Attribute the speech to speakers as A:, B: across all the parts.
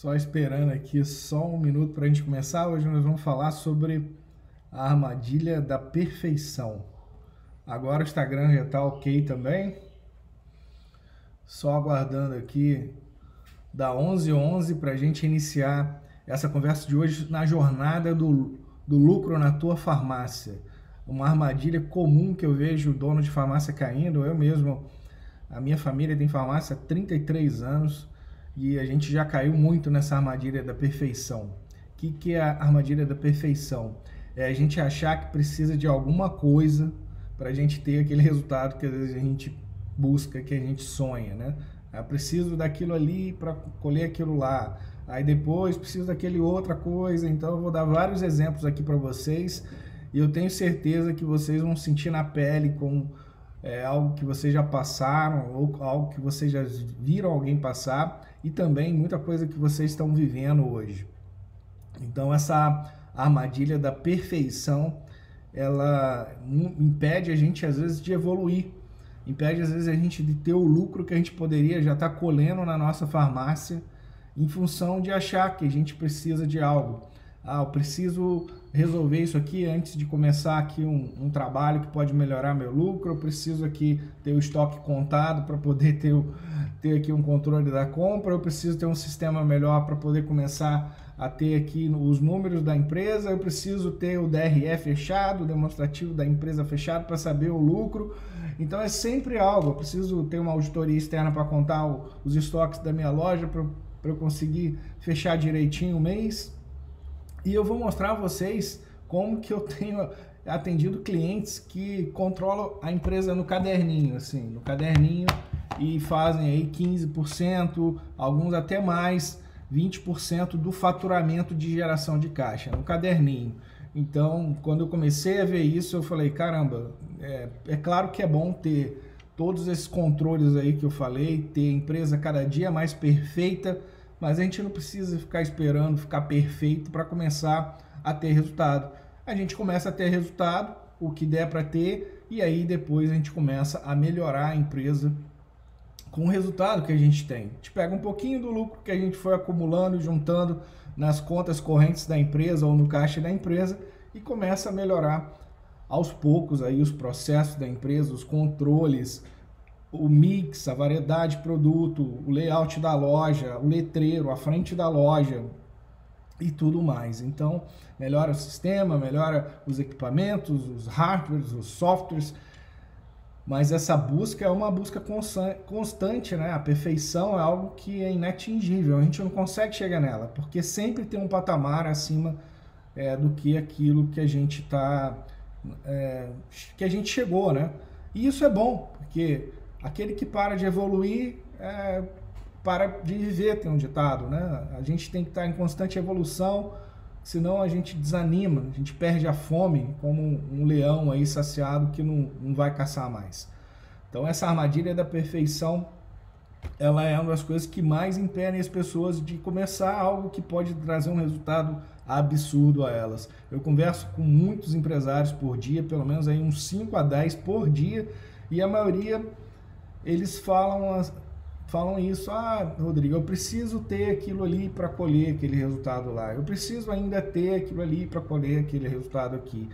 A: Só esperando aqui só um minuto para a gente começar. Hoje nós vamos falar sobre a armadilha da perfeição. Agora o Instagram já está ok também. Só aguardando aqui da 11h11 para a gente iniciar essa conversa de hoje na jornada do, do lucro na tua farmácia. Uma armadilha comum que eu vejo o dono de farmácia caindo. Eu mesmo, a minha família tem farmácia há 33 anos e a gente já caiu muito nessa armadilha da perfeição. O que, que é a armadilha da perfeição? É a gente achar que precisa de alguma coisa para a gente ter aquele resultado que às vezes a gente busca, que a gente sonha, né? Eu preciso daquilo ali para colher aquilo lá. Aí depois preciso daquele outra coisa. Então eu vou dar vários exemplos aqui para vocês e eu tenho certeza que vocês vão sentir na pele com é, algo que vocês já passaram ou algo que vocês já viram alguém passar e também muita coisa que vocês estão vivendo hoje. Então essa armadilha da perfeição, ela impede a gente às vezes de evoluir, impede às vezes a gente de ter o lucro que a gente poderia já estar tá colhendo na nossa farmácia em função de achar que a gente precisa de algo. Ah, eu preciso resolver isso aqui antes de começar aqui um, um trabalho que pode melhorar meu lucro, eu preciso aqui ter o estoque contado para poder ter, o, ter aqui um controle da compra, eu preciso ter um sistema melhor para poder começar a ter aqui os números da empresa, eu preciso ter o DRE fechado, o demonstrativo da empresa fechado para saber o lucro. Então é sempre algo, eu preciso ter uma auditoria externa para contar o, os estoques da minha loja para eu conseguir fechar direitinho o mês e eu vou mostrar a vocês como que eu tenho atendido clientes que controlam a empresa no caderninho, assim, no caderninho e fazem aí 15%, alguns até mais, 20% do faturamento de geração de caixa no caderninho. Então, quando eu comecei a ver isso, eu falei, caramba, é, é claro que é bom ter todos esses controles aí que eu falei, ter empresa cada dia mais perfeita, mas a gente não precisa ficar esperando ficar perfeito para começar a ter resultado. A gente começa a ter resultado, o que der para ter, e aí depois a gente começa a melhorar a empresa com o resultado que a gente tem. A gente pega um pouquinho do lucro que a gente foi acumulando e juntando nas contas correntes da empresa ou no caixa da empresa e começa a melhorar aos poucos aí os processos da empresa, os controles, o mix, a variedade de produto, o layout da loja, o letreiro, a frente da loja e tudo mais. Então, melhora o sistema, melhora os equipamentos, os hardwares, os softwares, mas essa busca é uma busca constante, né? A perfeição é algo que é inatingível, a gente não consegue chegar nela, porque sempre tem um patamar acima é, do que aquilo que a gente está, é, que a gente chegou, né? E isso é bom, porque Aquele que para de evoluir é, para de viver, tem um ditado, né? A gente tem que estar em constante evolução, senão a gente desanima, a gente perde a fome como um, leão aí saciado que não, não vai caçar mais. Então essa armadilha da perfeição, ela é uma das coisas que mais impedem as pessoas de começar algo que pode trazer um resultado absurdo a elas. Eu converso com muitos empresários por dia, pelo menos aí uns 5 a 10 por dia, e a maioria eles falam, falam isso, ah, Rodrigo, eu preciso ter aquilo ali para colher aquele resultado lá, eu preciso ainda ter aquilo ali para colher aquele resultado aqui.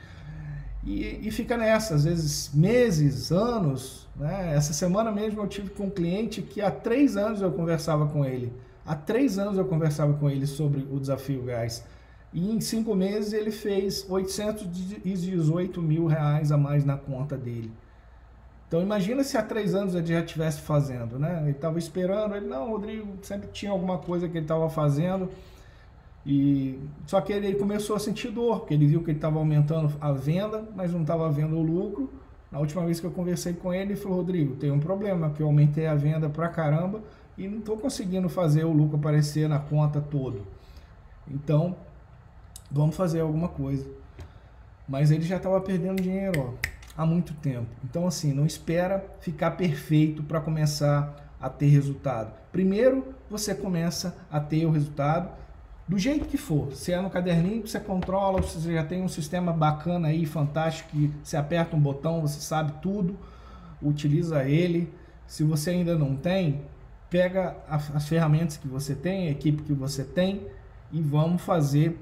A: E, e, fica nessa, às vezes meses, anos. Né? Essa semana mesmo eu tive com um cliente que há três anos eu conversava com ele. Há três anos eu conversava com ele sobre o desafio gás. E em cinco meses ele fez 818 mil reais a mais na conta dele. Então imagina se há três anos ele já estivesse fazendo, né? Ele estava esperando, ele não, Rodrigo sempre tinha alguma coisa que ele estava fazendo e só que ele começou a sentir dor, porque ele viu que ele estava aumentando a venda, mas não estava vendo o lucro. Na última vez que eu conversei com ele, ele falou: Rodrigo, tem um problema, que eu aumentei a venda pra caramba e não estou conseguindo fazer o lucro aparecer na conta todo. Então, vamos fazer alguma coisa. Mas ele já estava perdendo dinheiro, ó há muito tempo. Então, assim, não espera ficar perfeito para começar a ter resultado. Primeiro, você começa a ter o resultado do jeito que for. Se é no caderninho, você controla, você já tem um sistema bacana aí, fantástico, que você aperta um botão, você sabe tudo, utiliza ele. Se você ainda não tem, pega as ferramentas que você tem, a equipe que você tem e vamos fazer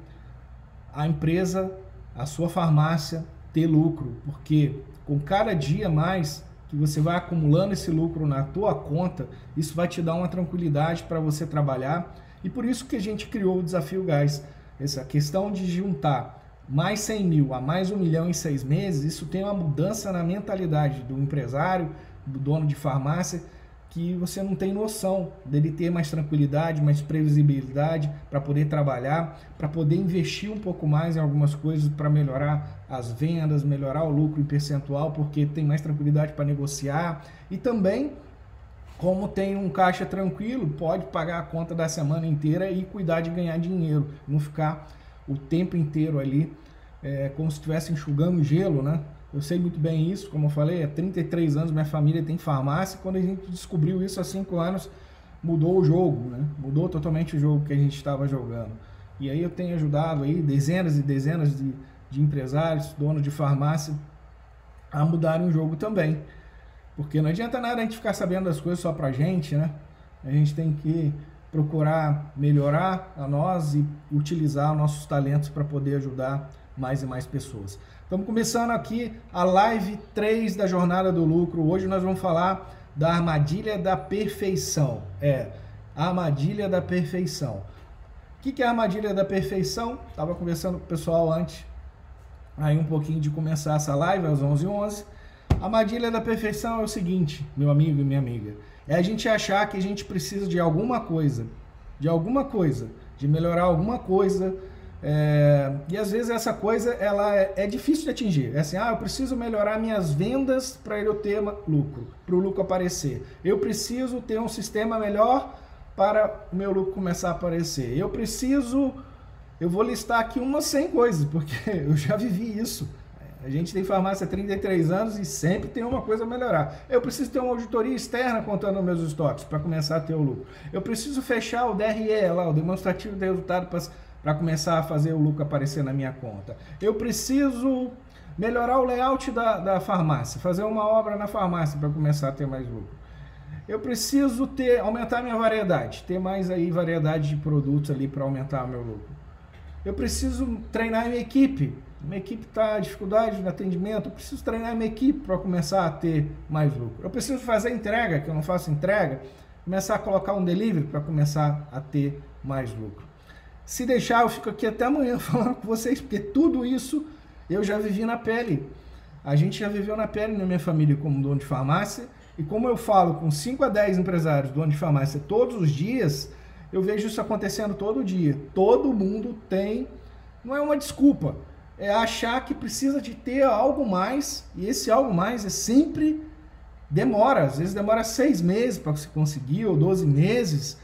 A: a empresa, a sua farmácia ter lucro, porque com cada dia mais que você vai acumulando esse lucro na tua conta, isso vai te dar uma tranquilidade para você trabalhar e por isso que a gente criou o Desafio Gás. Essa questão de juntar mais 100 mil a mais um milhão em seis meses, isso tem uma mudança na mentalidade do empresário, do dono de farmácia, que você não tem noção dele ter mais tranquilidade, mais previsibilidade para poder trabalhar, para poder investir um pouco mais em algumas coisas para melhorar as vendas, melhorar o lucro em percentual, porque tem mais tranquilidade para negociar e também como tem um caixa tranquilo, pode pagar a conta da semana inteira e cuidar de ganhar dinheiro, não ficar o tempo inteiro ali é, como se estivesse enxugando gelo, né? Eu sei muito bem isso, como eu falei, há 33 anos minha família tem farmácia. Quando a gente descobriu isso há 5 anos, mudou o jogo, né? Mudou totalmente o jogo que a gente estava jogando. E aí eu tenho ajudado aí dezenas e dezenas de, de empresários, donos de farmácia, a mudarem o jogo também. Porque não adianta nada a gente ficar sabendo das coisas só pra gente, né? A gente tem que procurar melhorar a nós e utilizar nossos talentos para poder ajudar mais e mais pessoas. Estamos começando aqui a live 3 da Jornada do Lucro. Hoje nós vamos falar da armadilha da perfeição. É, a armadilha da perfeição. O que é a armadilha da perfeição? Estava conversando com o pessoal antes, aí um pouquinho de começar essa live, às 11h11. 11. A armadilha da perfeição é o seguinte, meu amigo e minha amiga. É a gente achar que a gente precisa de alguma coisa, de alguma coisa, de melhorar alguma coisa, é, e às vezes essa coisa ela é, é, difícil de atingir. É assim, ah, eu preciso melhorar minhas vendas para eu ter lucro, para o lucro aparecer. Eu preciso ter um sistema melhor para o meu lucro começar a aparecer. Eu preciso, eu vou listar aqui umas 100 coisas, porque eu já vivi isso. A gente tem farmácia há 33 anos e sempre tem uma coisa a melhorar. Eu preciso ter uma auditoria externa contando meus estoques para começar a ter o lucro. Eu preciso fechar o DRE lá, o demonstrativo de resultado para para começar a fazer o lucro aparecer na minha conta. Eu preciso melhorar o layout da, da farmácia, fazer uma obra na farmácia para começar a ter mais lucro. Eu preciso ter, aumentar minha variedade, ter mais aí variedade de produtos ali para aumentar o meu lucro. Eu preciso treinar minha equipe. Minha equipe está dificuldade no atendimento, eu preciso treinar minha equipe para começar a ter mais lucro. Eu preciso fazer entrega, que eu não faço entrega, começar a colocar um delivery para começar a ter mais lucro. Se deixar, eu fico aqui até amanhã falando com vocês, porque tudo isso eu já vivi na pele. A gente já viveu na pele na minha família como dono de farmácia. E como eu falo com 5 a 10 empresários dono de farmácia todos os dias, eu vejo isso acontecendo todo dia. Todo mundo tem, não é uma desculpa, é achar que precisa de ter algo mais, e esse algo mais é sempre demora, às vezes demora seis meses para você conseguir, ou 12 meses.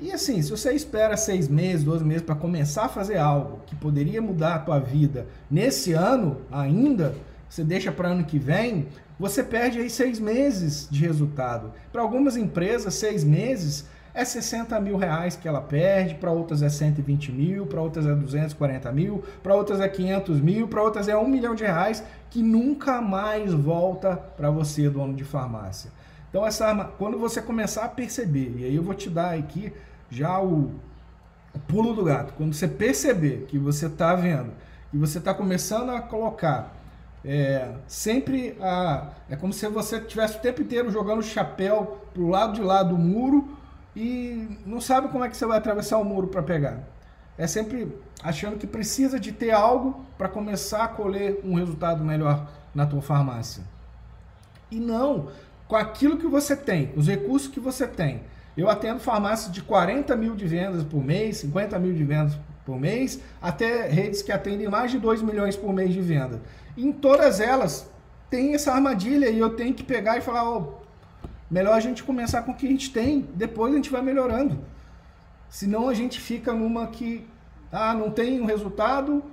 A: E assim, se você espera seis meses, 12 meses para começar a fazer algo que poderia mudar a tua vida nesse ano ainda, você deixa para ano que vem, você perde aí seis meses de resultado. Para algumas empresas, seis meses é 60 mil reais que ela perde, para outras é 120 mil, para outras é 240 mil, para outras é 500 mil, para outras é um milhão de reais que nunca mais volta para você, dono de farmácia. Então, essa arma, quando você começar a perceber, e aí eu vou te dar aqui já o, o pulo do gato, quando você perceber que você está vendo, e você está começando a colocar é, sempre a, é como se você tivesse o tempo inteiro jogando chapéu pro lado de lá do muro e não sabe como é que você vai atravessar o muro para pegar. É sempre achando que precisa de ter algo para começar a colher um resultado melhor na tua farmácia. E não, com aquilo que você tem, os recursos que você tem. Eu atendo farmácias de 40 mil de vendas por mês, 50 mil de vendas por mês, até redes que atendem mais de 2 milhões por mês de venda. em todas elas tem essa armadilha e eu tenho que pegar e falar, oh, melhor a gente começar com o que a gente tem, depois a gente vai melhorando. Senão a gente fica numa que, ah, não tem um resultado,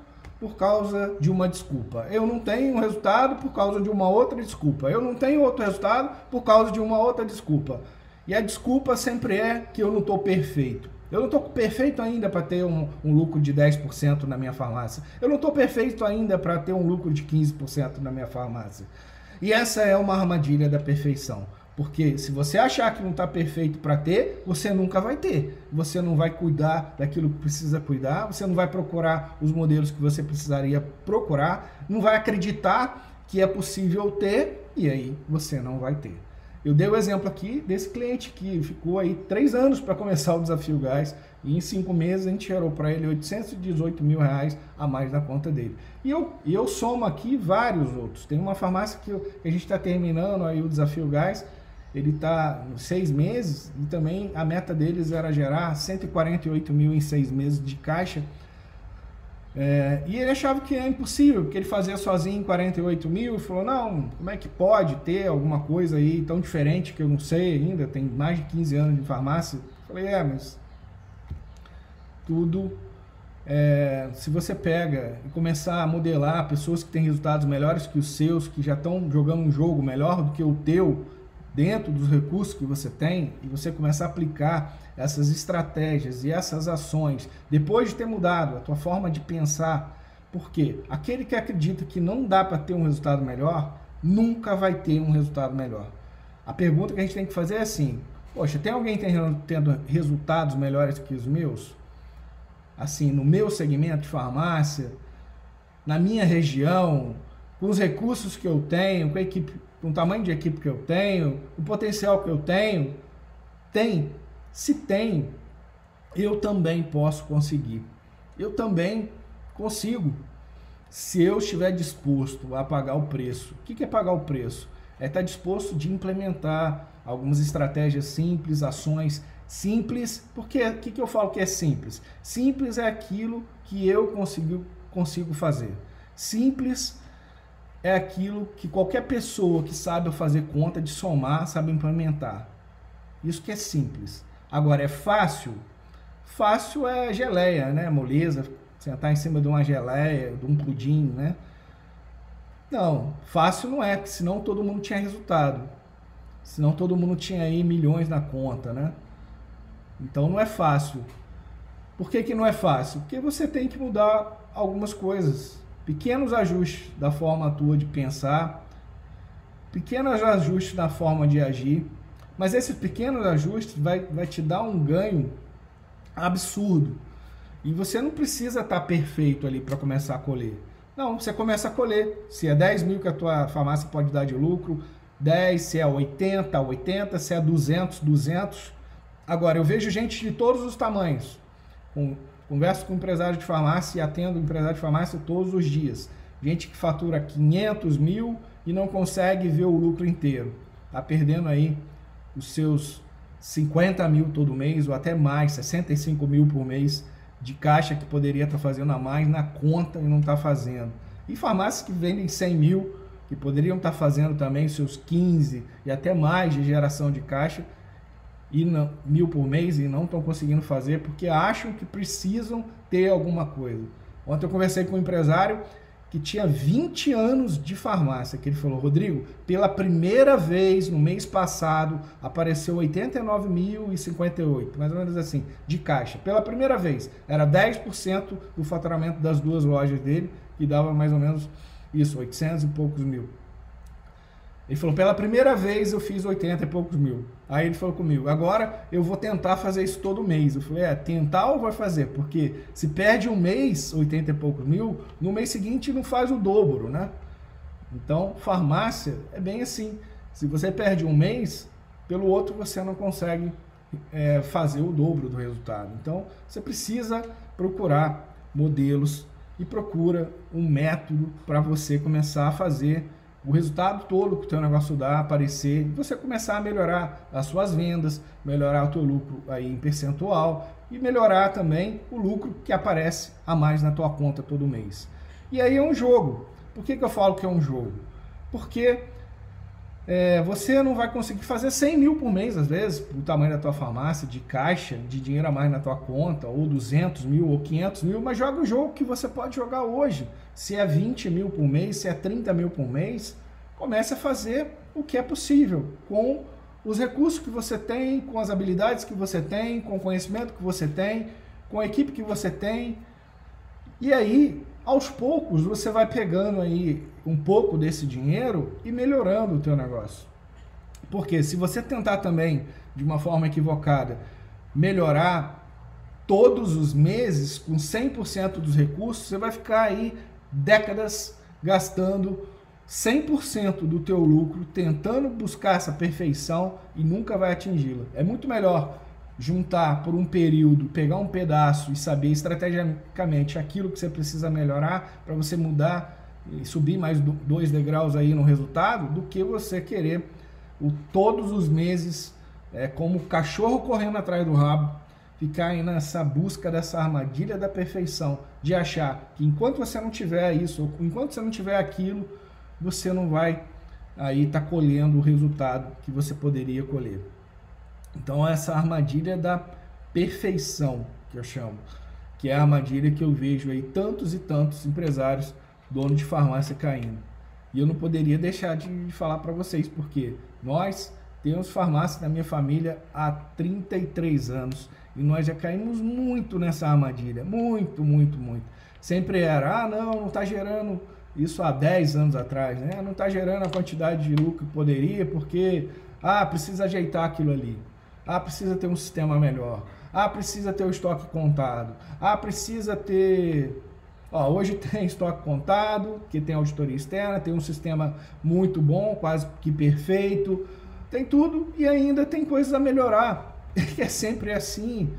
A: por causa de uma desculpa. Eu não tenho um resultado por causa de uma outra desculpa. Eu não tenho outro resultado por causa de uma outra desculpa. E a desculpa sempre é que eu não estou perfeito. Eu não estou perfeito ainda para ter um, um, lucro de 10% na minha farmácia. Eu não estou perfeito ainda para ter um lucro de 15% na minha farmácia. E essa é uma armadilha da perfeição. Porque se você achar que não está perfeito para ter, você nunca vai ter. Você não vai cuidar daquilo que precisa cuidar, você não vai procurar os modelos que você precisaria procurar, não vai acreditar que é possível ter e aí você não vai ter. Eu dei o exemplo aqui desse cliente que ficou aí três anos para começar o desafio gás e em cinco meses a gente gerou para ele 818 mil reais a mais na conta dele. E eu, eu somo aqui vários outros. Tem uma farmácia que, eu, que a gente está terminando aí o desafio gás, ele está seis meses e também a meta deles era gerar 148 mil em seis meses de caixa. É, e ele achava que é impossível, porque ele fazia sozinho em 48 mil falou: Não, como é que pode ter alguma coisa aí tão diferente que eu não sei ainda? Tem mais de 15 anos de farmácia. Eu falei: É, mas tudo. É, se você pega e começar a modelar pessoas que têm resultados melhores que os seus, que já estão jogando um jogo melhor do que o teu, dentro dos recursos que você tem, e você começar a aplicar essas estratégias e essas ações, depois de ter mudado a tua forma de pensar, porque aquele que acredita que não dá para ter um resultado melhor, nunca vai ter um resultado melhor. A pergunta que a gente tem que fazer é assim: poxa, tem alguém tendo resultados melhores que os meus? Assim, no meu segmento de farmácia, na minha região, com os recursos que eu tenho, com a equipe, com o tamanho de equipe que eu tenho, o potencial que eu tenho, tem se tem, eu também posso conseguir. Eu também consigo. Se eu estiver disposto a pagar o preço. O que é pagar o preço? É estar disposto de implementar algumas estratégias simples, ações simples. Porque o que, que eu falo que é simples? Simples é aquilo que eu consigo, consigo fazer. Simples é aquilo que qualquer pessoa que sabe fazer conta de somar sabe implementar. Isso que é simples. Agora, é fácil? Fácil é geleia, né? Moleza, sentar em cima de uma geleia, de um pudim, né? Não, fácil não é, porque senão todo mundo tinha resultado. Senão todo mundo tinha aí milhões na conta, né? Então não é fácil. Por que, que não é fácil? Porque você tem que mudar algumas coisas. Pequenos ajustes da forma tua de pensar, pequenos ajustes na forma de agir mas esses pequenos ajustes vai, vai te dar um ganho absurdo. E você não precisa estar perfeito ali para começar a colher. Não, você começa a colher. Se é 10 mil que a tua farmácia pode dar de lucro, 10, se é 80, 80, se é 200, 200. Agora, eu vejo gente de todos os tamanhos. Converso com empresário de farmácia e atendo empresário de farmácia todos os dias. Gente que fatura 500 mil e não consegue ver o lucro inteiro. Está perdendo aí os seus 50 mil todo mês ou até mais, 65 mil por mês de caixa que poderia estar fazendo a mais na conta e não está fazendo. E farmácias que vendem 100 mil, que poderiam estar fazendo também seus 15 e até mais de geração de caixa e não, mil por mês e não estão conseguindo fazer porque acham que precisam ter alguma coisa. Ontem eu conversei com um empresário que tinha 20 anos de farmácia, que ele falou, Rodrigo, pela primeira vez no mês passado apareceu 89.058, mais ou menos assim, de caixa. Pela primeira vez, era 10% do faturamento das duas lojas dele, que dava mais ou menos isso, 800 e poucos mil. Ele falou, pela primeira vez eu fiz 80 e poucos mil. Aí ele falou comigo, agora eu vou tentar fazer isso todo mês. Eu falei, é, tentar ou vai fazer? Porque se perde um mês, 80 e poucos mil, no mês seguinte não faz o dobro, né? Então, farmácia é bem assim. Se você perde um mês, pelo outro você não consegue é, fazer o dobro do resultado. Então, você precisa procurar modelos e procura um método para você começar a fazer o resultado todo que o teu negócio dá aparecer, você começar a melhorar as suas vendas, melhorar o teu lucro aí em percentual e melhorar também o lucro que aparece a mais na tua conta todo mês. E aí é um jogo. Por que, que eu falo que é um jogo? Porque é, você não vai conseguir fazer 100 mil por mês, às vezes, o tamanho da tua farmácia, de caixa, de dinheiro a mais na tua conta, ou 200 mil, ou 500 mil, mas joga o jogo que você pode jogar hoje. Se é 20 mil por mês, se é 30 mil por mês, comece a fazer o que é possível com os recursos que você tem, com as habilidades que você tem, com o conhecimento que você tem, com a equipe que você tem. E aí, aos poucos, você vai pegando aí um pouco desse dinheiro e melhorando o teu negócio. Porque se você tentar também, de uma forma equivocada, melhorar todos os meses com 100% dos recursos, você vai ficar aí décadas gastando 100% do teu lucro tentando buscar essa perfeição e nunca vai atingi-la. É muito melhor juntar por um período, pegar um pedaço e saber estrategicamente aquilo que você precisa melhorar para você mudar e subir mais dois degraus aí no resultado, do que você querer o, todos os meses, é, como cachorro correndo atrás do rabo, ficar aí nessa busca dessa armadilha da perfeição, de achar que enquanto você não tiver isso, ou enquanto você não tiver aquilo, você não vai aí estar tá colhendo o resultado que você poderia colher. Então essa armadilha da perfeição que eu chamo, que é a armadilha que eu vejo aí tantos e tantos empresários, donos de farmácia caindo. E eu não poderia deixar de falar para vocês porque nós temos farmácia na minha família há 33 anos e nós já caímos muito nessa armadilha, muito, muito, muito. Sempre era, ah, não, não está gerando isso há 10 anos atrás, né? Não está gerando a quantidade de lucro que poderia, porque, ah, precisa ajeitar aquilo ali. Ah, precisa ter um sistema melhor. Ah, precisa ter o estoque contado. Ah, precisa ter. Ó, hoje tem estoque contado, que tem auditoria externa, tem um sistema muito bom, quase que perfeito. Tem tudo e ainda tem coisas a melhorar. é sempre assim.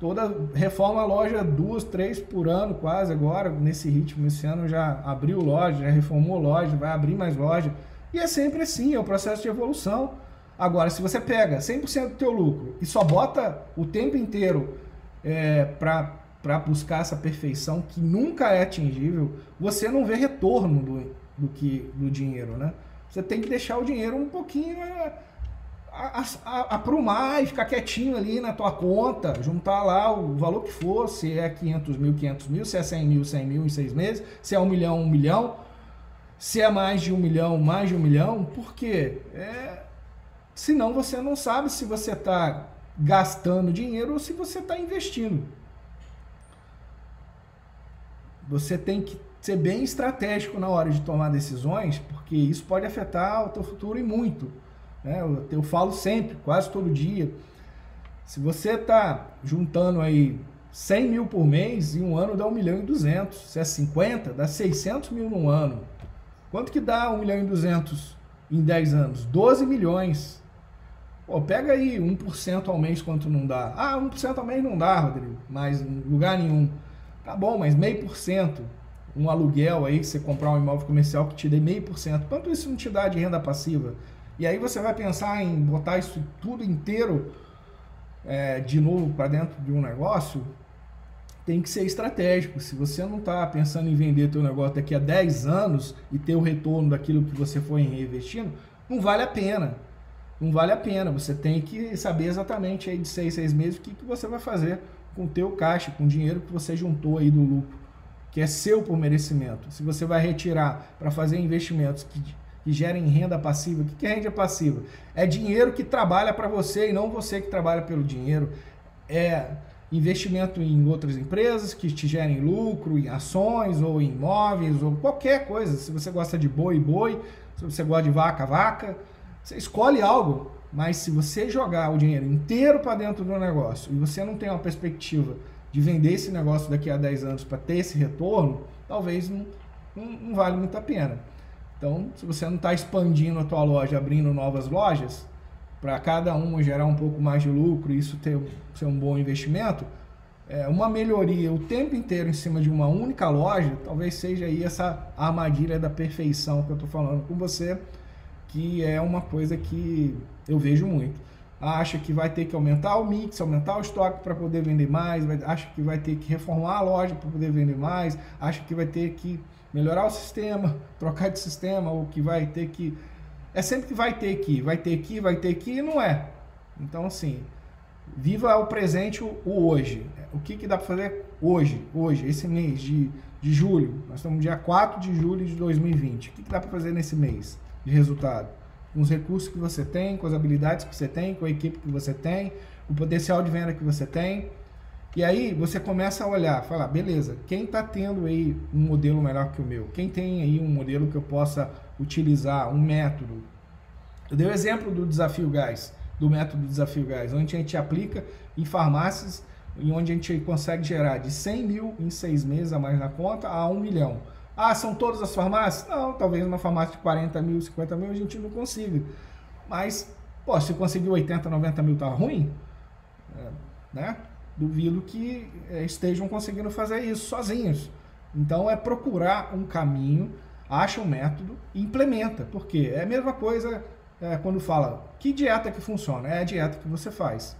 A: Toda reforma a loja duas, três por ano, quase agora, nesse ritmo. Esse ano já abriu loja, já reformou loja, vai abrir mais loja. E é sempre assim, é o processo de evolução. Agora, se você pega 100% do teu lucro e só bota o tempo inteiro é, para buscar essa perfeição que nunca é atingível, você não vê retorno do, do, que, do dinheiro, né? Você tem que deixar o dinheiro um pouquinho... É, aprumar e ficar quietinho ali na tua conta, juntar lá o valor que for, se é 500 mil, 500 mil, se é 100 mil, 100 mil em seis meses, se é um milhão, um milhão, se é mais de um milhão, mais de um milhão, porque é, senão você não sabe se você está gastando dinheiro ou se você está investindo. Você tem que ser bem estratégico na hora de tomar decisões, porque isso pode afetar o teu futuro e muito. Né? Eu, eu falo sempre, quase todo dia. Se você está juntando aí 100 mil por mês, em um ano dá 1 milhão e 200. Se é 50, dá 600 mil num ano. Quanto que dá 1 milhão e 200 em 10 anos? 12 milhões. Pô, pega aí 1% ao mês quanto não dá. Ah, 1% ao mês não dá, Rodrigo, mas em lugar nenhum. Tá bom, mas meio por cento. Um aluguel aí, que você comprar um imóvel comercial que te dê meio por cento. Quanto isso não te dá de renda passiva? E aí você vai pensar em botar isso tudo inteiro é, de novo para dentro de um negócio, tem que ser estratégico. Se você não está pensando em vender teu negócio daqui a 10 anos e ter o retorno daquilo que você foi reinvestindo, não vale a pena. Não vale a pena. Você tem que saber exatamente aí de 6, 6 meses o que, que você vai fazer com o teu caixa, com o dinheiro que você juntou aí do lucro, que é seu por merecimento. Se você vai retirar para fazer investimentos que que gerem renda passiva. O que é renda passiva? É dinheiro que trabalha para você e não você que trabalha pelo dinheiro. É investimento em outras empresas que te gerem lucro, em ações ou em imóveis ou qualquer coisa. Se você gosta de boi, boi. Se você gosta de vaca, vaca. Você escolhe algo, mas se você jogar o dinheiro inteiro para dentro do negócio e você não tem uma perspectiva de vender esse negócio daqui a 10 anos para ter esse retorno, talvez não, não, não vale muito a pena. Então, se você não está expandindo a tua loja, abrindo novas lojas, para cada uma gerar um pouco mais de lucro isso ter, ser um bom investimento, é, uma melhoria o tempo inteiro em cima de uma única loja, talvez seja aí essa armadilha da perfeição que eu estou falando com você, que é uma coisa que eu vejo muito. Acha que vai ter que aumentar o mix, aumentar o estoque para poder vender mais, acha que vai ter que reformar a loja para poder vender mais, acha que vai ter que melhorar o sistema, trocar de sistema, ou que vai ter que. É sempre que vai ter que, vai ter que, vai ter que, e não é. Então, assim, viva o presente, o, o hoje. O que, que dá para fazer hoje, hoje, esse mês de, de julho? Nós estamos no dia 4 de julho de 2020. O que, que dá para fazer nesse mês de resultado? Com os recursos que você tem, com as habilidades que você tem, com a equipe que você tem, o potencial de venda que você tem e aí você começa a olhar, falar, beleza, quem está tendo aí um modelo melhor que o meu? Quem tem aí um modelo que eu possa utilizar, um método? Eu dei o exemplo do desafio gás, do método desafio gás, onde a gente aplica em farmácias e onde a gente consegue gerar de 100 mil em seis meses a mais na conta a 1 milhão. Ah, são todas as farmácias? Não, talvez uma farmácia de 40 mil, 50 mil a gente não consiga. Mas, pô, se conseguir 80, 90 mil tá ruim, é, né? Duvido que é, estejam conseguindo fazer isso sozinhos. Então é procurar um caminho, acha um método e implementa. Porque é a mesma coisa é, quando fala que dieta que funciona? É a dieta que você faz.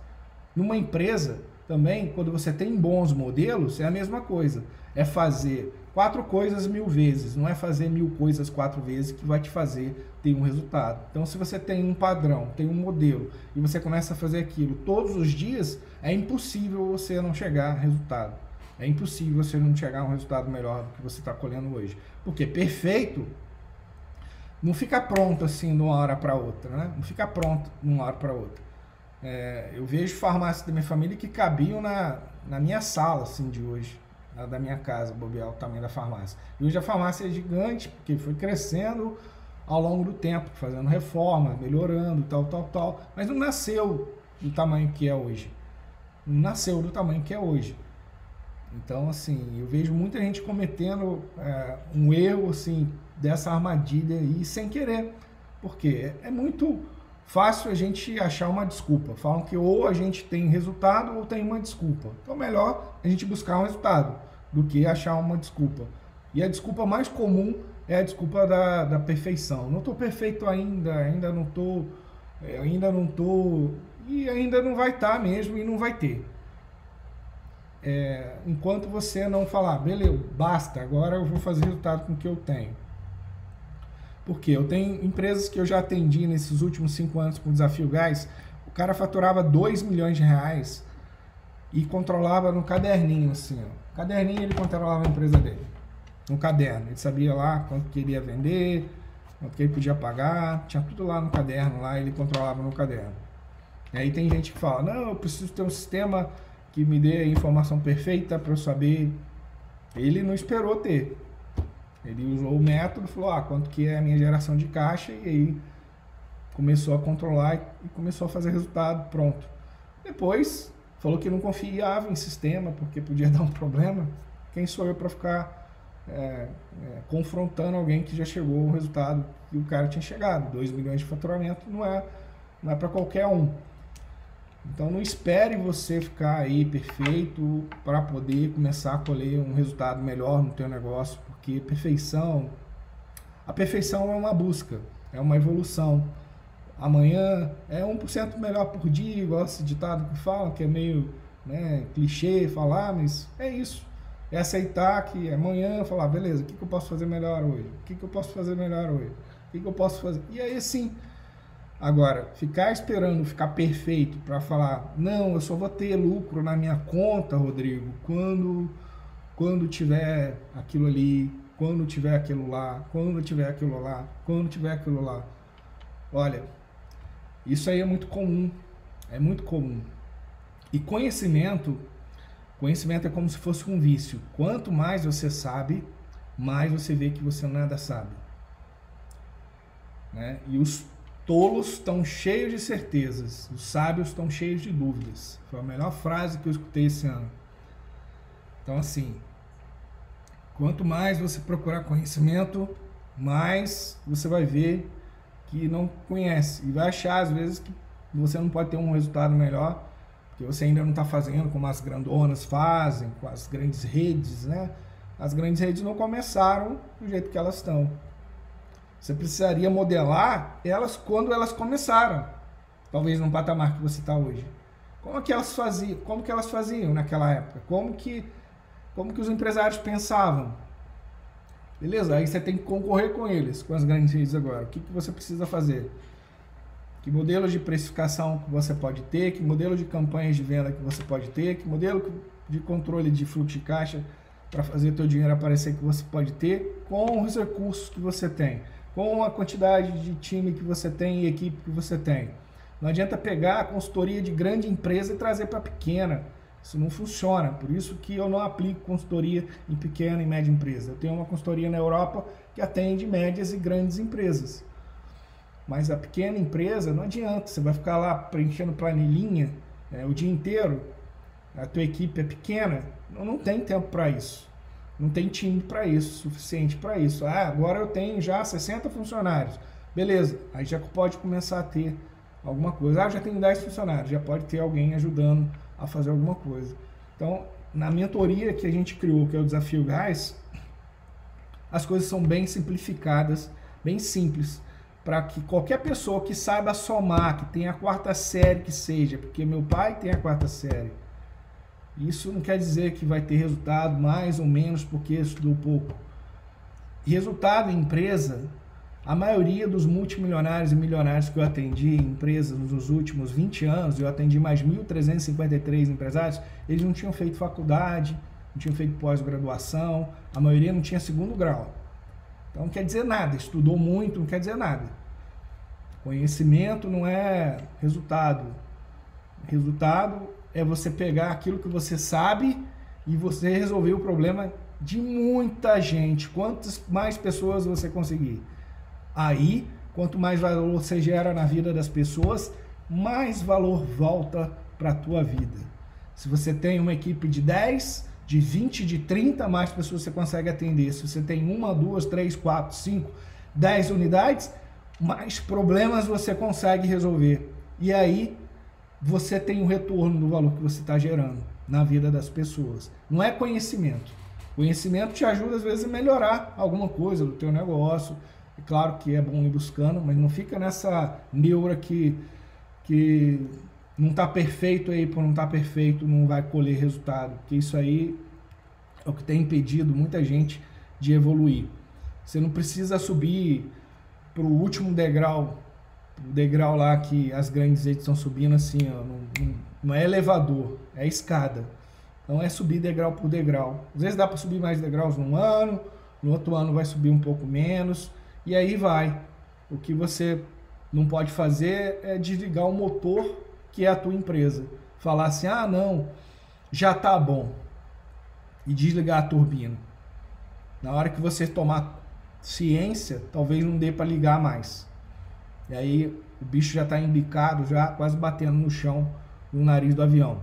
A: Numa empresa, também, quando você tem bons modelos, é a mesma coisa. É fazer quatro coisas mil vezes, não é fazer mil coisas quatro vezes que vai te fazer ter um resultado. Então, se você tem um padrão, tem um modelo e você começa a fazer aquilo todos os dias, é impossível você não chegar a resultado. É impossível você não chegar a um resultado melhor do que você está colhendo hoje. Porque perfeito não fica pronto assim de uma hora para outra, né? Não fica pronto de uma hora para outra. É, eu vejo farmácias da minha família que cabiam na, na minha sala, assim, de hoje, da minha casa, bobear o tamanho da farmácia. E hoje a farmácia é gigante, porque foi crescendo ao longo do tempo, fazendo reforma, melhorando, tal, tal, tal. Mas não nasceu do tamanho que é hoje. Não nasceu do tamanho que é hoje. Então, assim, eu vejo muita gente cometendo é, um erro, assim, dessa armadilha aí sem querer. Porque é, é muito fácil a gente achar uma desculpa. Falam que ou a gente tem resultado ou tem uma desculpa. Então, melhor a gente buscar um resultado do que achar uma desculpa. E a desculpa mais comum é a desculpa da, da perfeição. Não estou perfeito ainda, ainda não estou, é, ainda não estou e ainda não vai estar tá mesmo e não vai ter. É, enquanto você não falar, beleza, basta, agora eu vou fazer resultado com o que eu tenho. Porque eu tenho empresas que eu já atendi nesses últimos cinco anos com o Desafio Gás, o cara faturava 2 milhões de reais e controlava no caderninho, assim, ó. Caderninho ele controlava a empresa dele. No caderno. Ele sabia lá quanto queria vender, quanto que ele podia pagar, tinha tudo lá no caderno, lá ele controlava no caderno. E aí tem gente que fala, não, eu preciso ter um sistema que me dê a informação perfeita para eu saber. Ele não esperou ter. Ele usou o método, falou, ah, quanto que é a minha geração de caixa, e aí começou a controlar e começou a fazer resultado, pronto. Depois, falou que não confiava em sistema, porque podia dar um problema. Quem sou eu para ficar é, é, confrontando alguém que já chegou ao resultado que o cara tinha chegado? 2 milhões de faturamento não é, não é para qualquer um. Então não espere você ficar aí perfeito para poder começar a colher um resultado melhor no teu negócio, porque perfeição, a perfeição é uma busca, é uma evolução. Amanhã é 1% melhor por dia, igual esse ditado que fala, que é meio né, clichê falar, mas é isso. É aceitar que amanhã falar, beleza, o que, que eu posso fazer melhor hoje? O que, que eu posso fazer melhor hoje? O que, que eu posso fazer? E aí sim, Agora, ficar esperando ficar perfeito para falar, não, eu só vou ter lucro na minha conta, Rodrigo, quando quando tiver aquilo ali, quando tiver aquilo lá, quando tiver aquilo lá, quando tiver aquilo lá. Olha, isso aí é muito comum, é muito comum. E conhecimento, conhecimento é como se fosse um vício. Quanto mais você sabe, mais você vê que você nada sabe. Né? E os tolos estão cheios de certezas, os sábios estão cheios de dúvidas. Foi a melhor frase que eu escutei esse ano. Então, assim, quanto mais você procurar conhecimento, mais você vai ver que não conhece. E vai achar, às vezes, que você não pode ter um resultado melhor, porque você ainda não está fazendo como as grandonas fazem, com as grandes redes, né? As grandes redes não começaram do jeito que elas estão. Você precisaria modelar elas quando elas começaram, talvez no patamar que você está hoje. Como que elas faziam? Como que elas faziam naquela época? Como que como que os empresários pensavam? Beleza? Aí você tem que concorrer com eles, com as grandes redes agora. O que, que você precisa fazer? Que modelo de precificação que você pode ter? Que modelo de campanhas de venda que você pode ter? Que modelo de controle de fluxo de caixa para fazer teu dinheiro aparecer que você pode ter com os recursos que você tem? com a quantidade de time que você tem e equipe que você tem. Não adianta pegar a consultoria de grande empresa e trazer para pequena. Isso não funciona. Por isso que eu não aplico consultoria em pequena e média empresa. Eu tenho uma consultoria na Europa que atende médias e grandes empresas. Mas a pequena empresa não adianta, você vai ficar lá preenchendo planilhinha é, o dia inteiro, a tua equipe é pequena, não, não tem tempo para isso. Não tem time para isso, suficiente para isso. Ah, agora eu tenho já 60 funcionários. Beleza, aí já pode começar a ter alguma coisa. Ah, já tenho 10 funcionários, já pode ter alguém ajudando a fazer alguma coisa. Então, na mentoria que a gente criou, que é o Desafio Gás, as coisas são bem simplificadas, bem simples, para que qualquer pessoa que saiba somar, que tenha a quarta série que seja, porque meu pai tem a quarta série, isso não quer dizer que vai ter resultado mais ou menos porque estudou pouco. Resultado em empresa, a maioria dos multimilionários e milionários que eu atendi em empresas nos últimos 20 anos, eu atendi mais 1.353 empresários, eles não tinham feito faculdade, não tinham feito pós-graduação, a maioria não tinha segundo grau. Então não quer dizer nada, estudou muito, não quer dizer nada. Conhecimento não é resultado. Resultado é você pegar aquilo que você sabe e você resolver o problema de muita gente. Quantas mais pessoas você conseguir. Aí, quanto mais valor você gera na vida das pessoas, mais valor volta para a tua vida. Se você tem uma equipe de 10, de 20, de 30, mais pessoas você consegue atender. Se você tem uma, duas, três, quatro, cinco, 10 unidades, mais problemas você consegue resolver. E aí você tem o retorno do valor que você está gerando na vida das pessoas. Não é conhecimento. Conhecimento te ajuda às vezes a melhorar alguma coisa do teu negócio. É claro que é bom ir buscando, mas não fica nessa neura que, que não está perfeito aí, por não estar tá perfeito, não vai colher resultado. Porque isso aí é o que tem impedido muita gente de evoluir. Você não precisa subir para o último degrau o degrau lá que as grandes redes estão subindo assim, ó, não, não, é elevador, é escada. Então é subir degrau por degrau. Às vezes dá para subir mais degraus num ano, no outro ano vai subir um pouco menos, e aí vai. O que você não pode fazer é desligar o motor que é a tua empresa. Falar assim, ah não, já tá bom. E desligar a turbina. Na hora que você tomar ciência, talvez não dê para ligar mais. E aí o bicho já está embicado, já quase batendo no chão, no nariz do avião.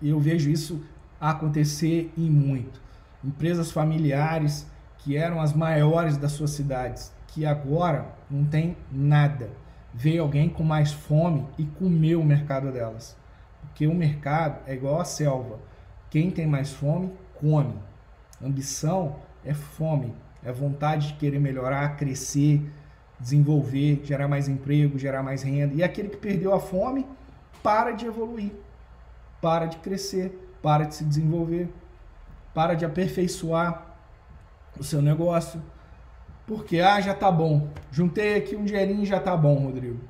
A: E eu vejo isso acontecer em muito. Empresas familiares que eram as maiores das suas cidades, que agora não tem nada. Veio alguém com mais fome e comeu o mercado delas. Porque o mercado é igual a selva. Quem tem mais fome, come. Ambição é fome, é vontade de querer melhorar, crescer, desenvolver, gerar mais emprego, gerar mais renda. E aquele que perdeu a fome para de evoluir, para de crescer, para de se desenvolver, para de aperfeiçoar o seu negócio. Porque, ah, já tá bom. Juntei aqui um dinheirinho já tá bom, Rodrigo.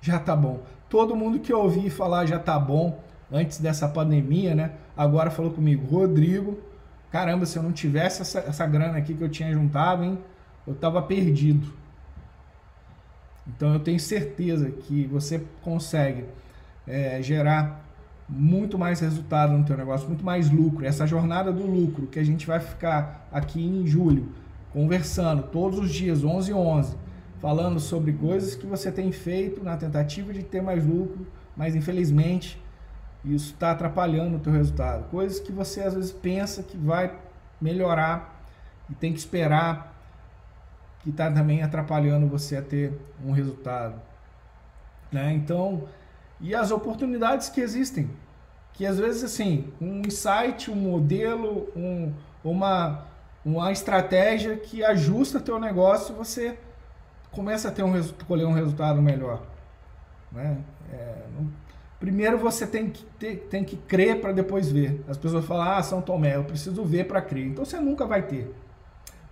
A: Já tá bom. Todo mundo que eu ouvi falar já tá bom antes dessa pandemia, né? Agora falou comigo, Rodrigo, caramba, se eu não tivesse essa, essa grana aqui que eu tinha juntado, hein? Eu tava perdido. Então eu tenho certeza que você consegue é, gerar muito mais resultado no teu negócio, muito mais lucro. Essa jornada do lucro que a gente vai ficar aqui em julho conversando todos os dias, 11 e 11, falando sobre coisas que você tem feito na tentativa de ter mais lucro, mas infelizmente isso está atrapalhando o teu resultado. Coisas que você às vezes pensa que vai melhorar e tem que esperar que está também atrapalhando você a ter um resultado. Né? Então, e as oportunidades que existem, que às vezes assim, um insight, um modelo, um, uma, uma estratégia que ajusta teu negócio, você começa a ter um colher um resultado melhor. Né? É, primeiro você tem que, ter, tem que crer para depois ver. As pessoas falam, ah, São Tomé, eu preciso ver para crer. Então você nunca vai ter.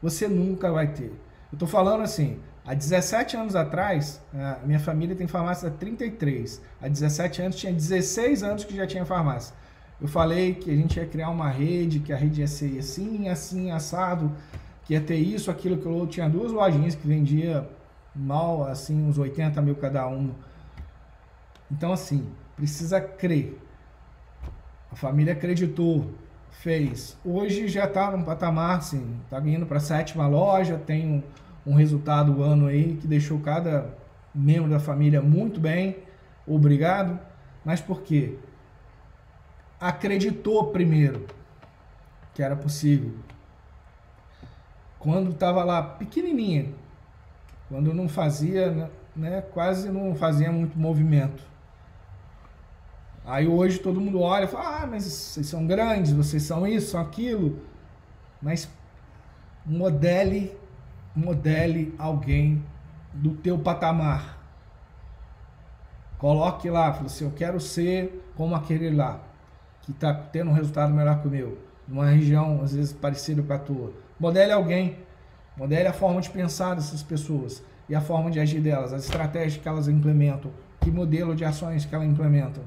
A: Você nunca vai ter. Eu estou falando assim, há 17 anos atrás, minha família tem farmácia há 33. Há 17 anos tinha 16 anos que já tinha farmácia. Eu falei que a gente ia criar uma rede, que a rede ia ser assim, assim, assado, que ia ter isso, aquilo, aquilo outro. Tinha duas lojinhas que vendia mal, assim, uns 80 mil cada uma. Então, assim, precisa crer. A família acreditou, fez. Hoje já está num patamar, assim, está indo para a sétima loja, tem um, um resultado ano aí que deixou cada membro da família, muito bem, obrigado. Mas por quê? Acreditou primeiro que era possível. Quando estava lá pequenininha, quando não fazia, né, quase não fazia muito movimento. Aí hoje todo mundo olha e fala: Ah, mas vocês são grandes, vocês são isso, são aquilo. Mas modele, modele alguém do teu patamar. Coloque lá, fala assim: Eu quero ser como aquele lá, que está tendo um resultado melhor que o meu, numa região às vezes parecida com a tua. Modele alguém, modele a forma de pensar dessas pessoas e a forma de agir delas, as estratégias que elas implementam, que modelo de ações que elas implementam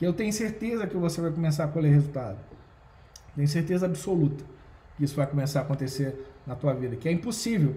A: que eu tenho certeza que você vai começar a colher resultado. Tenho certeza absoluta que isso vai começar a acontecer na tua vida, que é impossível.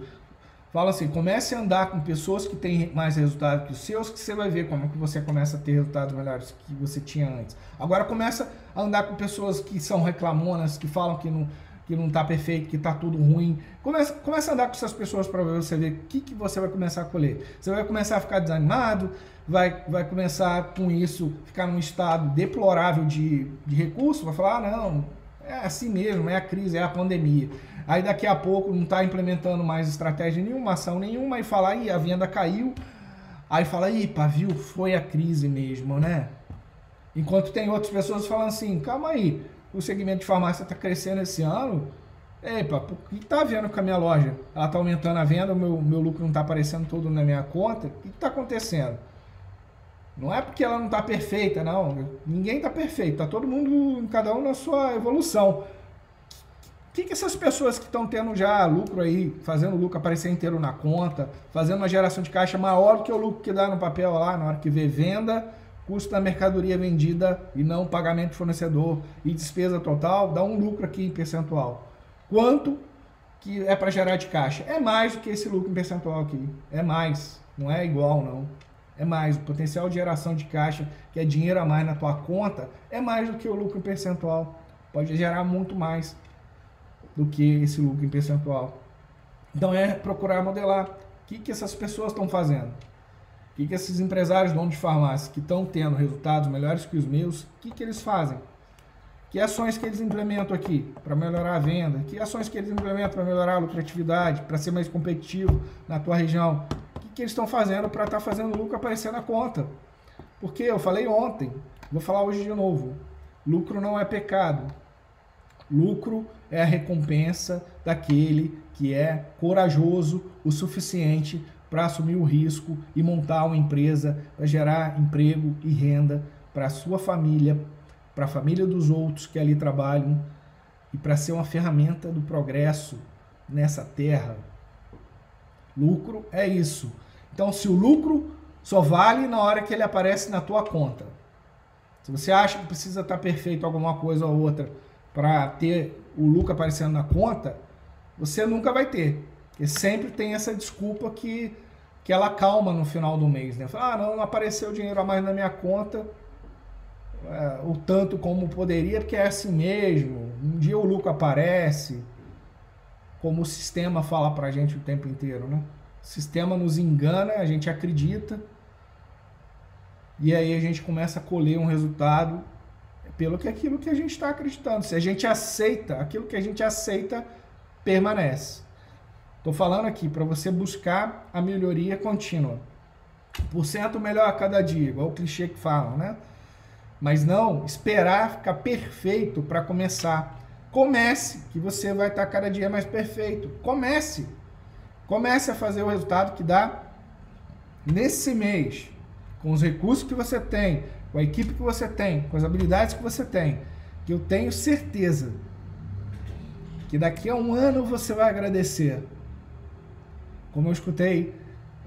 A: Fala assim, comece a andar com pessoas que têm mais resultado que os seus, que você vai ver como que você começa a ter resultados melhores que você tinha antes. Agora começa a andar com pessoas que são reclamonas, que falam que não que não está perfeito, que está tudo ruim. Começa, começa a andar com essas pessoas para você ver o que, que você vai começar a colher. Você vai começar a ficar desanimado, vai, vai começar com isso ficar num estado deplorável de, de recurso, vai falar, ah, não, é assim mesmo, é a crise, é a pandemia. Aí daqui a pouco não está implementando mais estratégia nenhuma, ação nenhuma, e fala, aí a venda caiu. Aí fala, ih, viu, foi a crise mesmo, né? Enquanto tem outras pessoas falando assim, calma aí, o segmento de farmácia está crescendo esse ano. Epa, o que está vendo com a minha loja? Ela está aumentando a venda, o meu, meu lucro não está aparecendo todo na minha conta. O que está acontecendo? Não é porque ela não está perfeita, não. Ninguém está perfeito. Está todo mundo, cada um na sua evolução. O que, que essas pessoas que estão tendo já lucro aí, fazendo o lucro aparecer inteiro na conta, fazendo uma geração de caixa maior do que o lucro que dá no papel lá, na hora que vê venda, custo da mercadoria vendida e não pagamento de fornecedor e despesa total, dá um lucro aqui em percentual. Quanto que é para gerar de caixa? É mais do que esse lucro em percentual aqui. É mais. Não é igual, não é mais. O potencial de geração de caixa, que é dinheiro a mais na tua conta, é mais do que o lucro em percentual. Pode gerar muito mais do que esse lucro em percentual. Então é procurar modelar o que, que essas pessoas estão fazendo. O que, que esses empresários donos de farmácia que estão tendo resultados melhores que os meus, o que, que eles fazem? Que ações que eles implementam aqui para melhorar a venda? Que ações que eles implementam para melhorar a lucratividade, para ser mais competitivo na tua região? Que eles estão fazendo para estar tá fazendo lucro aparecer na conta. Porque eu falei ontem, vou falar hoje de novo: lucro não é pecado. Lucro é a recompensa daquele que é corajoso o suficiente para assumir o risco e montar uma empresa para gerar emprego e renda para a sua família, para a família dos outros que ali trabalham e para ser uma ferramenta do progresso nessa terra. Lucro é isso. Então, se o lucro só vale na hora que ele aparece na tua conta. Se você acha que precisa estar perfeito alguma coisa ou outra para ter o lucro aparecendo na conta, você nunca vai ter. Porque sempre tem essa desculpa que, que ela calma no final do mês. Né? Ah, não, não apareceu dinheiro a mais na minha conta, é, o tanto como poderia, porque é assim mesmo. Um dia o lucro aparece, como o sistema fala para gente o tempo inteiro, né? O sistema nos engana, a gente acredita, e aí a gente começa a colher um resultado pelo que aquilo que a gente está acreditando. Se a gente aceita, aquilo que a gente aceita permanece. Estou falando aqui para você buscar a melhoria contínua. Por cento melhor a cada dia, igual o clichê que falam, né? Mas não esperar ficar perfeito para começar. Comece, que você vai estar tá cada dia mais perfeito. Comece. Comece a fazer o resultado que dá nesse mês, com os recursos que você tem, com a equipe que você tem, com as habilidades que você tem, que eu tenho certeza que daqui a um ano você vai agradecer. Como eu escutei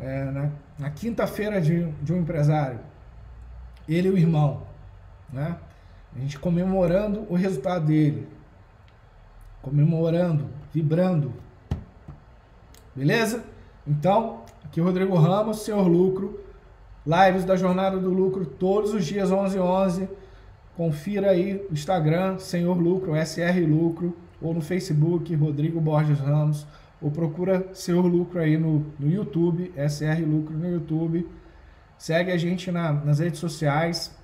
A: é, na, na quinta-feira de, de um empresário, ele e o irmão, né? A gente comemorando o resultado dele, comemorando, vibrando, Beleza? Então, aqui é Rodrigo Ramos, Senhor Lucro. Lives da Jornada do Lucro todos os dias 11 11. Confira aí o Instagram, Senhor Lucro, SR Lucro, ou no Facebook, Rodrigo Borges Ramos, ou procura Senhor Lucro aí no, no YouTube, SR Lucro no YouTube. Segue a gente na, nas redes sociais.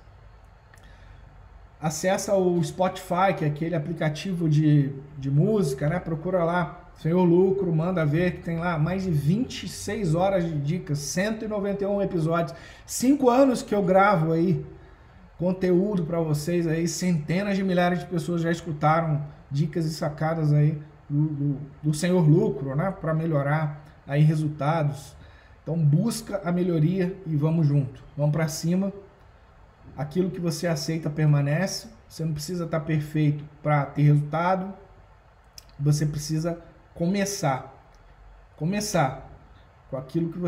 A: Acessa o Spotify, que é aquele aplicativo de, de música, né? Procura lá Senhor Lucro, manda ver que tem lá mais de 26 horas de dicas, 191 episódios, 5 anos que eu gravo aí conteúdo para vocês aí, centenas de milhares de pessoas já escutaram dicas e sacadas aí do, do, do Senhor Lucro, né, para melhorar aí resultados. Então busca a melhoria e vamos junto, vamos para cima. Aquilo que você aceita permanece. Você não precisa estar tá perfeito para ter resultado. Você precisa começar. Começar com aquilo que